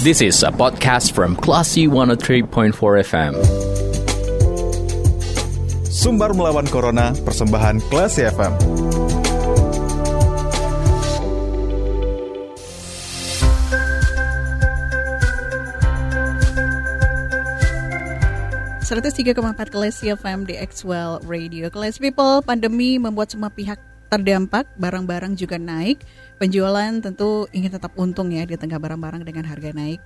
This is a podcast from Classy 103.4 FM. Sumbar melawan Corona, persembahan Classy FM. empat kelas FM di Xwell Radio. Kelas People, pandemi membuat semua pihak terdampak, barang-barang juga naik. Penjualan tentu ingin tetap untung ya di tengah barang-barang dengan harga naik.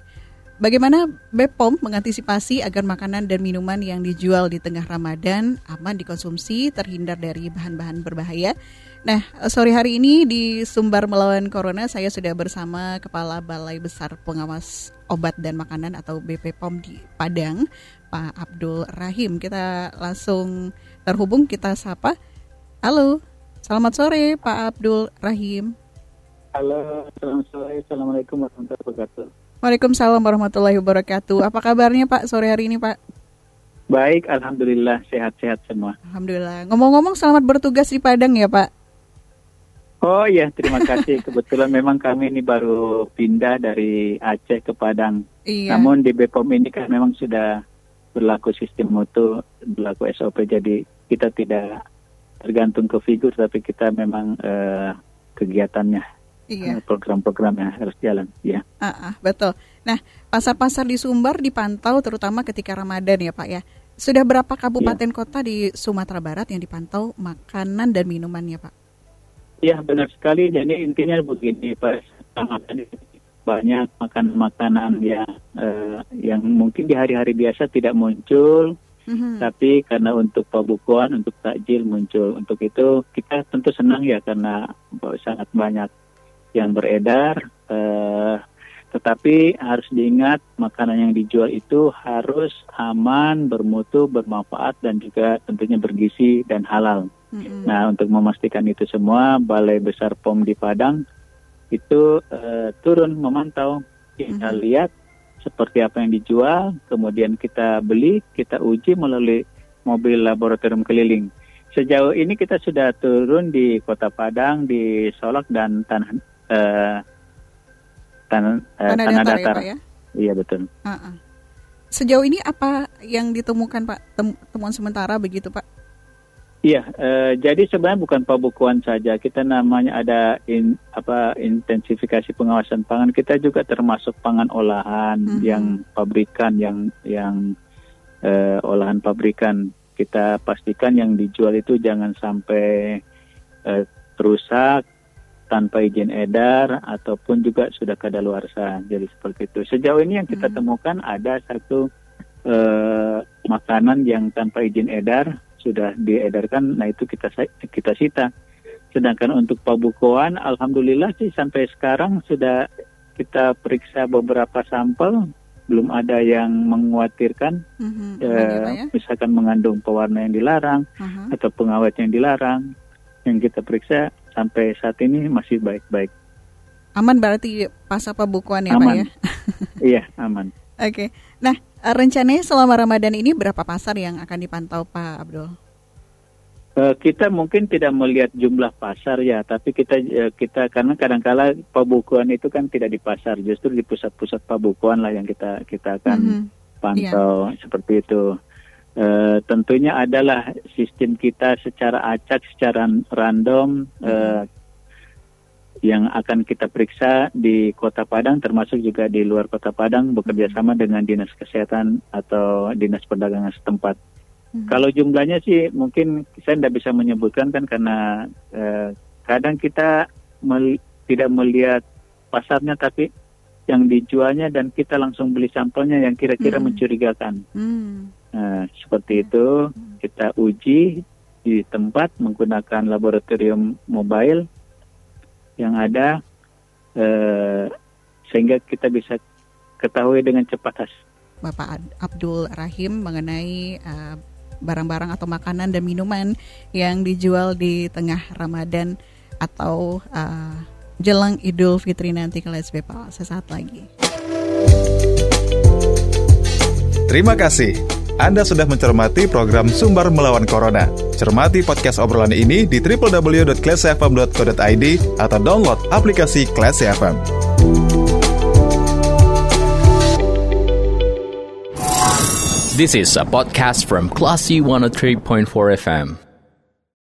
Bagaimana BPOM mengantisipasi agar makanan dan minuman yang dijual di tengah Ramadan aman dikonsumsi, terhindar dari bahan-bahan berbahaya? Nah, sore hari ini di Sumbar Melawan Corona saya sudah bersama Kepala Balai Besar Pengawas Obat dan Makanan atau BPOM di Padang, Pak Abdul Rahim. Kita langsung terhubung, kita sapa. Halo. Selamat sore Pak Abdul Rahim. Halo, selamat sore. Assalamualaikum warahmatullahi wabarakatuh. Waalaikumsalam warahmatullahi wabarakatuh. Apa kabarnya Pak sore hari ini Pak? Baik, Alhamdulillah sehat-sehat semua. Alhamdulillah. Ngomong-ngomong selamat bertugas di Padang ya Pak? Oh iya, terima kasih. Kebetulan memang kami ini baru pindah dari Aceh ke Padang. Iya. Namun di Bepom ini kan memang sudah berlaku sistem mutu, berlaku SOP, jadi kita tidak tergantung ke figur tapi kita memang uh, kegiatannya iya. Eh, program-programnya harus jalan ya uh, uh, betul. Nah pasar-pasar di Sumbar dipantau terutama ketika Ramadan ya Pak ya. Sudah berapa kabupaten ya. kota di Sumatera Barat yang dipantau makanan dan minumannya Pak? Ya benar sekali. Jadi intinya begini Pak banyak makan-makanan yang uh, yang mungkin di hari-hari biasa tidak muncul Mm-hmm. Tapi karena untuk pembukuan, untuk takjil muncul. Untuk itu kita tentu senang ya karena sangat banyak yang beredar. Uh, tetapi harus diingat makanan yang dijual itu harus aman, bermutu, bermanfaat dan juga tentunya bergizi dan halal. Mm-hmm. Nah untuk memastikan itu semua, Balai Besar POM di Padang itu uh, turun memantau. Kita mm-hmm. lihat seperti apa yang dijual, kemudian kita beli, kita uji melalui mobil laboratorium keliling. Sejauh ini kita sudah turun di Kota Padang, di Solok dan Tanah uh, Tanah, uh, tanah, tanah Datar. datar. Ya, ya? Iya betul. Uh -uh. Sejauh ini apa yang ditemukan Pak temuan sementara begitu Pak? Iya, uh, jadi sebenarnya bukan pembukuan saja. Kita namanya ada in, apa intensifikasi pengawasan pangan. Kita juga termasuk pangan olahan mm -hmm. yang pabrikan, yang yang uh, olahan pabrikan. Kita pastikan yang dijual itu jangan sampai uh, rusak tanpa izin edar ataupun juga sudah kadaluarsa. Jadi seperti itu. Sejauh ini yang kita mm -hmm. temukan ada satu uh, makanan yang tanpa izin edar sudah diedarkan, nah itu kita kita sita. Sedangkan untuk pabukuan, alhamdulillah sih sampai sekarang sudah kita periksa beberapa sampel, belum ada yang mengkhawatirkan, mm-hmm. eh, ya? misalkan mengandung pewarna yang dilarang uh-huh. atau pengawet yang dilarang. Yang kita periksa sampai saat ini masih baik-baik. Aman berarti pas pembukuan ya aman. Pak ya? iya, aman. Oke. Okay. Nah, rencananya selama Ramadan ini berapa pasar yang akan dipantau Pak Abdul? Uh, kita mungkin tidak melihat jumlah pasar ya, tapi kita uh, kita karena kadang-kala pembukuan itu kan tidak di pasar, justru di pusat-pusat pembukuan lah yang kita kita akan mm -hmm. pantau yeah. seperti itu. Uh, tentunya adalah sistem kita secara acak, secara random mm -hmm. uh, yang akan kita periksa di Kota Padang termasuk juga di luar Kota Padang bekerja sama dengan Dinas Kesehatan atau Dinas Perdagangan setempat. Hmm. Kalau jumlahnya sih mungkin saya tidak bisa menyebutkan kan karena eh, kadang kita mel tidak melihat pasarnya tapi yang dijualnya dan kita langsung beli sampelnya yang kira-kira hmm. mencurigakan. Hmm. Nah, seperti itu hmm. kita uji di tempat menggunakan laboratorium mobile yang ada eh, sehingga kita bisa ketahui dengan cepat hasil. Bapak Abdul Rahim mengenai eh, barang-barang atau makanan dan minuman yang dijual di tengah Ramadan atau uh, jelang Idul Fitri nanti ke Let's Bepal sesaat lagi. Terima kasih. Anda sudah mencermati program Sumber Melawan Corona. Cermati podcast obrolan ini di www.classyfm.co.id atau download aplikasi Classy FM. This is a podcast from Classy 103.4 FM.